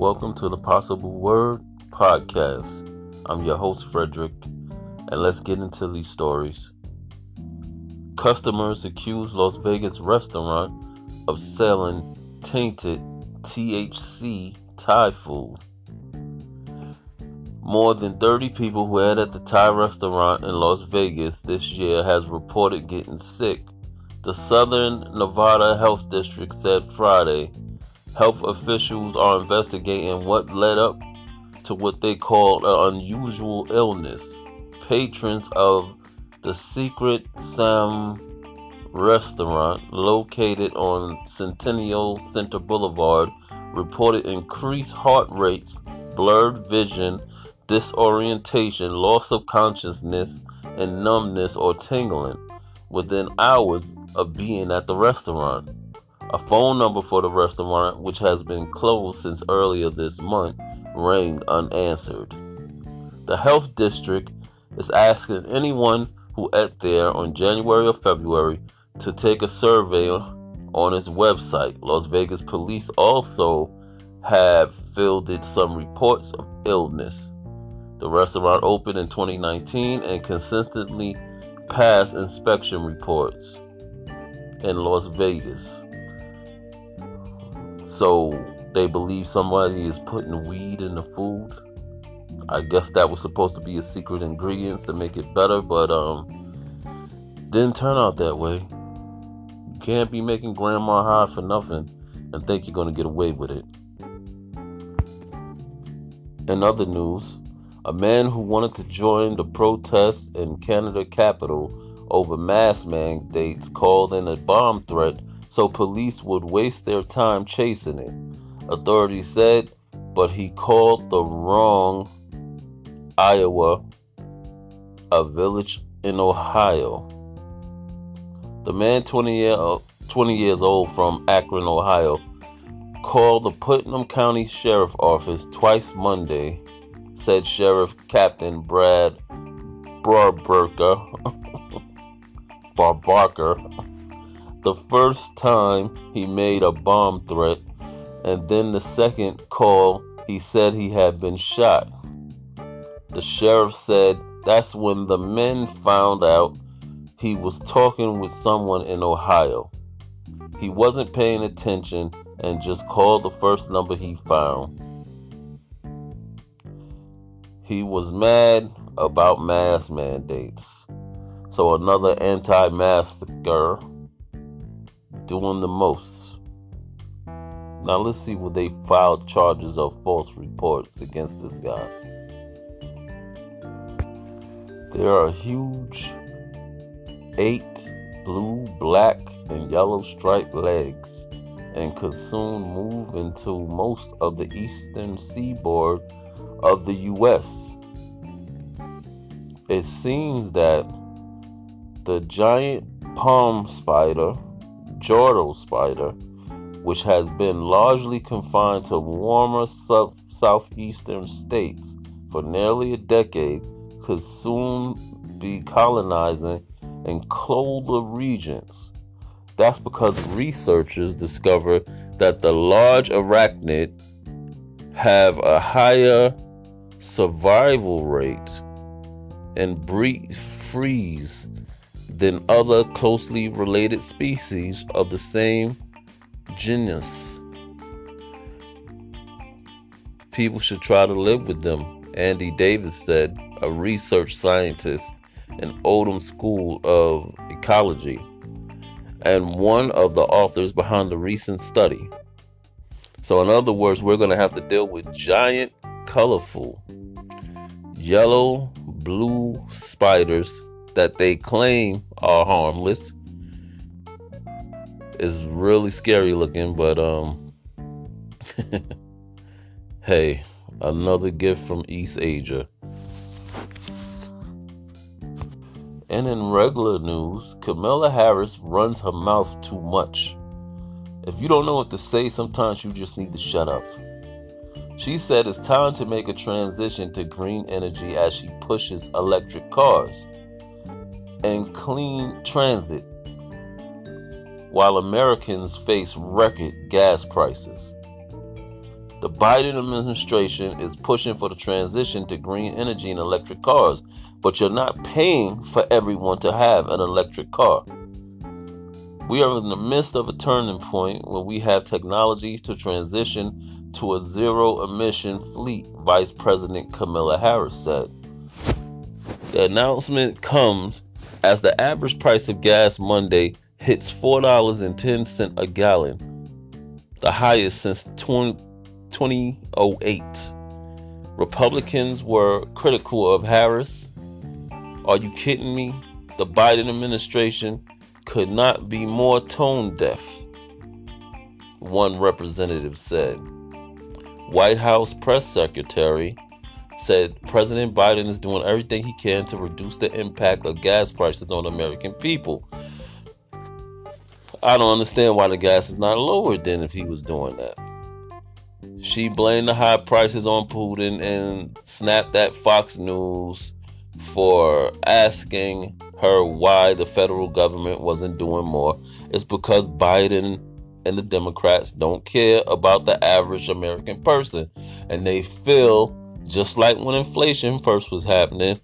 Welcome to the Possible Word podcast. I'm your host, Frederick, and let's get into these stories. Customers accuse Las Vegas restaurant of selling tainted THC Thai food. More than 30 people who ate at the Thai restaurant in Las Vegas this year has reported getting sick. The Southern Nevada Health District said Friday Health officials are investigating what led up to what they call an unusual illness. Patrons of the Secret Sam restaurant located on Centennial Center Boulevard reported increased heart rates, blurred vision, disorientation, loss of consciousness, and numbness or tingling within hours of being at the restaurant. A phone number for the restaurant, which has been closed since earlier this month, rang unanswered. The health district is asking anyone who ate there on January or February to take a survey on its website. Las Vegas police also have fielded some reports of illness. The restaurant opened in 2019 and consistently passed inspection reports in Las Vegas. So they believe somebody is putting weed in the food. I guess that was supposed to be a secret ingredient to make it better, but um, didn't turn out that way. You can't be making grandma high for nothing and think you're gonna get away with it. In other news, a man who wanted to join the protests in Canada capital over mask mandates called in a bomb threat so police would waste their time chasing it. Authorities said, but he called the wrong Iowa a village in Ohio. The man, 20, year, uh, 20 years old from Akron, Ohio, called the Putnam County Sheriff Office twice Monday, said Sheriff Captain Brad Barbarker. Barbarker the first time he made a bomb threat, and then the second call he said he had been shot. The sheriff said that's when the men found out he was talking with someone in Ohio. He wasn't paying attention and just called the first number he found. He was mad about mask mandates. So another anti-masker doing the most. Now let's see what they filed charges of false reports against this guy. There are huge eight blue, black, and yellow striped legs and could soon move into most of the eastern seaboard of the U.S. It seems that the giant palm spider Joro spider, which has been largely confined to warmer south, southeastern states for nearly a decade, could soon be colonizing in colder regions. That's because researchers discovered that the large arachnid have a higher survival rate and breed freeze than other closely related species of the same genus. People should try to live with them, Andy Davis said, a research scientist in Odum School of Ecology and one of the authors behind the recent study. So, in other words, we're going to have to deal with giant, colorful, yellow, blue spiders that they claim are harmless is really scary looking, but um hey, another gift from East Asia. And in regular news, Kamala Harris runs her mouth too much. If you don't know what to say, sometimes you just need to shut up. She said it's time to make a transition to green energy as she pushes electric cars and clean transit while Americans face record gas prices. The Biden administration is pushing for the transition to green energy and electric cars, but you're not paying for everyone to have an electric car. We are in the midst of a turning point where we have technology to transition to a zero emission fleet, Vice President Kamala Harris said. The announcement comes as the average price of gas Monday hits $4.10 a gallon, the highest since 20, 2008. Republicans were critical of Harris. Are you kidding me? The Biden administration could not be more tone deaf, one representative said. White House press secretary said President Biden is doing everything he can to reduce the impact of gas prices on American people. I don't understand why the gas is not lower than if he was doing that. She blamed the high prices on Putin and snapped at Fox News for asking her why the federal government wasn't doing more. It's because Biden and the Democrats don't care about the average American person. And they feel just like when inflation first was happening.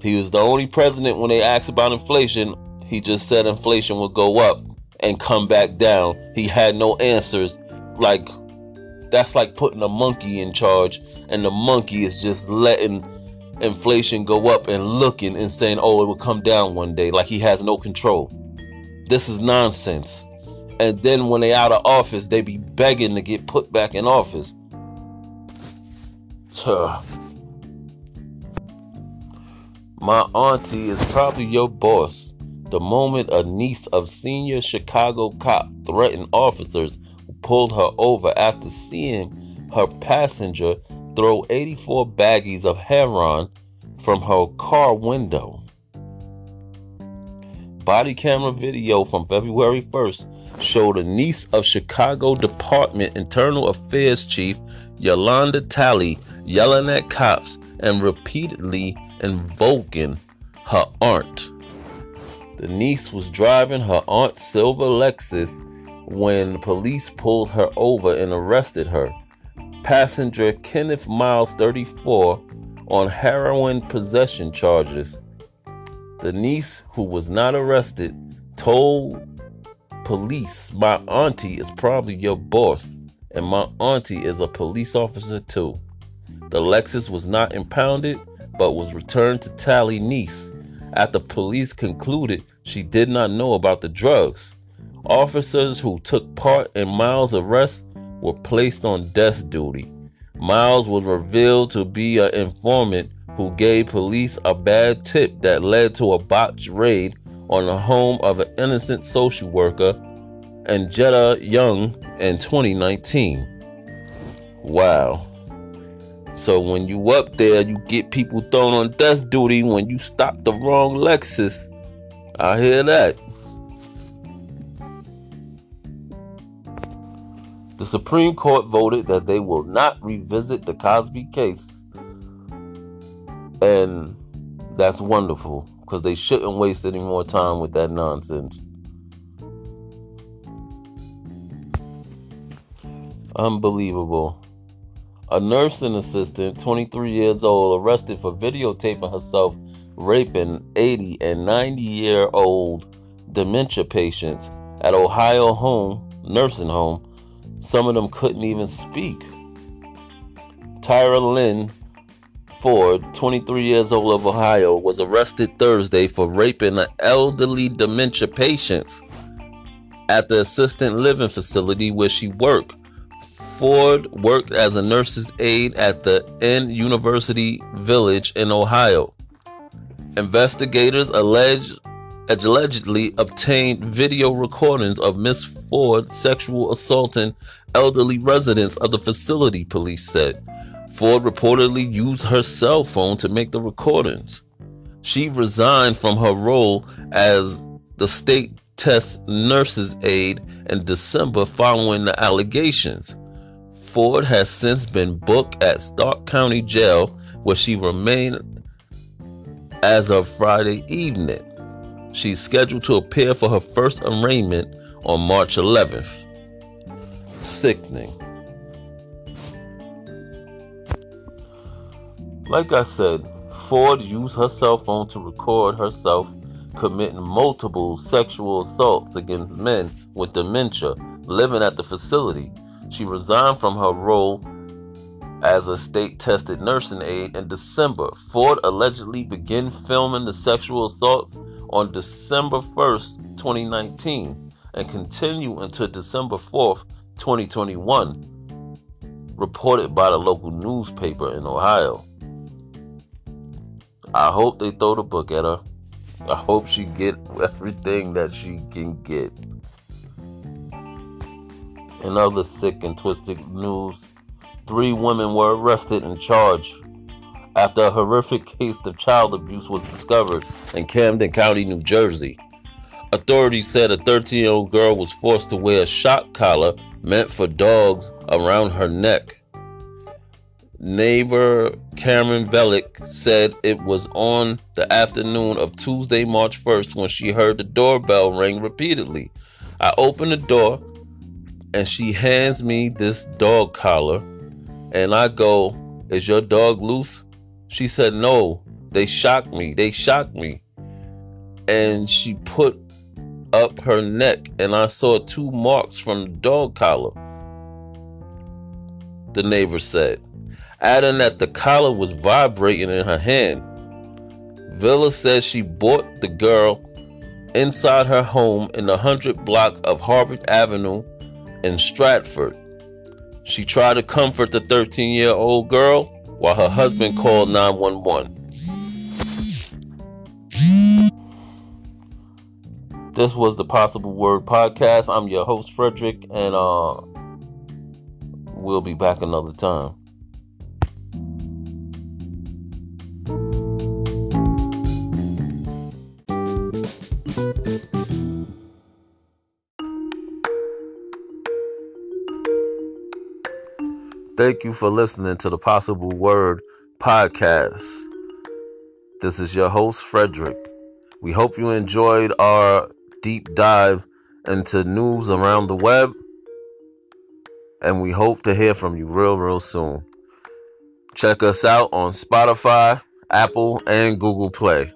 He was the only president when they asked about inflation, he just said inflation would go up and come back down. He had no answers. Like that's like putting a monkey in charge, and the monkey is just letting inflation go up and looking and saying, oh, it will come down one day, like he has no control. This is nonsense. And then when they out of office, they be begging to get put back in office. My auntie is probably your boss the moment a niece of senior Chicago cop threatened officers who pulled her over after seeing her passenger throw 84 baggies of heroin from her car window. Body camera video from February 1st showed a niece of Chicago Department Internal Affairs Chief Yolanda Talley yelling at cops and repeatedly invoking her aunt. The niece was driving her aunt's silver Lexus when police pulled her over and arrested her. Passenger Kenneth Miles, 34, on heroin possession charges. The niece, who was not arrested, told police, My auntie is probably your boss, and my auntie is a police officer too. The Lexus was not impounded, but was returned to Talley niece after police concluded she did not know about the drugs. Officers who took part in Miles' arrest were placed on desk duty. Miles was revealed to be an informant who gave police a bad tip that led to a botched raid on the home of an innocent social worker, Anjanette Young, in 2019. Wow. So when you up there, you get people thrown on desk duty when you stop the wrong Lexus. I hear that. The Supreme Court voted that they will not revisit the Cosby case. And that's wonderful because they shouldn't waste any more time with that nonsense. Unbelievable. A nursing assistant, 23 years old, arrested for videotaping herself raping 80 and 90 year old dementia patients at Ohio home nursing home. Some of them couldn't even speak. Tyra Lynn Ford, 23 years old of Ohio, was arrested Thursday for raping an elderly dementia patient at the assisted living facility where she worked. Ford worked as a nurse's aide at the N University Village in Ohio. Investigators allege, allegedly obtained video recordings of Miss Ford sexual assaulting elderly residents of the facility, police said. Ford reportedly used her cell phone to make the recordings. She resigned from her role as the state test nurse's aide in December following the allegations. Ford has since been booked at Stark County Jail, where she remained as of Friday evening. She's scheduled to appear for her first arraignment on March 11th. Sickening. Like I said, Ford used her cell phone to record herself committing multiple sexual assaults against men with dementia living at the facility she resigned from her role as a state tested nursing aide in December. Ford allegedly began filming the sexual assaults on December 1st, 2019, and continued until December 4th, 2021, reported by the local newspaper in Ohio. I hope they throw the book at her. I hope she get everything that she can get. In other sick and twisted news, three women were arrested and charged after a horrific case of child abuse was discovered in Camden County, New Jersey. Authorities said a 13 year old girl was forced to wear a shock collar meant for dogs around her neck. Neighbor Cameron Bellick said it was on the afternoon of Tuesday, March 1st, when she heard the doorbell ring repeatedly. I opened the door and she hands me this dog collar, and I go, Is your dog loose? She said, No, they shocked me. They shocked me. And she put up her neck, and I saw two marks from the dog collar. The neighbor said adding that the collar was vibrating in her hand. Villa says she bought the girl inside her home in the 100 block of Harvard Avenue in Stratford. She tried to comfort the 13 year old girl while her husband called 911. This was the Possible Word podcast. I'm your host, Frederick, and uh, we'll be back another time. Thank you for listening to the Possible Word podcast. This is your host, Frederick. We hope you enjoyed our deep dive into news around the web. And we hope to hear from you real, real soon. Check us out on Spotify, Apple, and Google Play.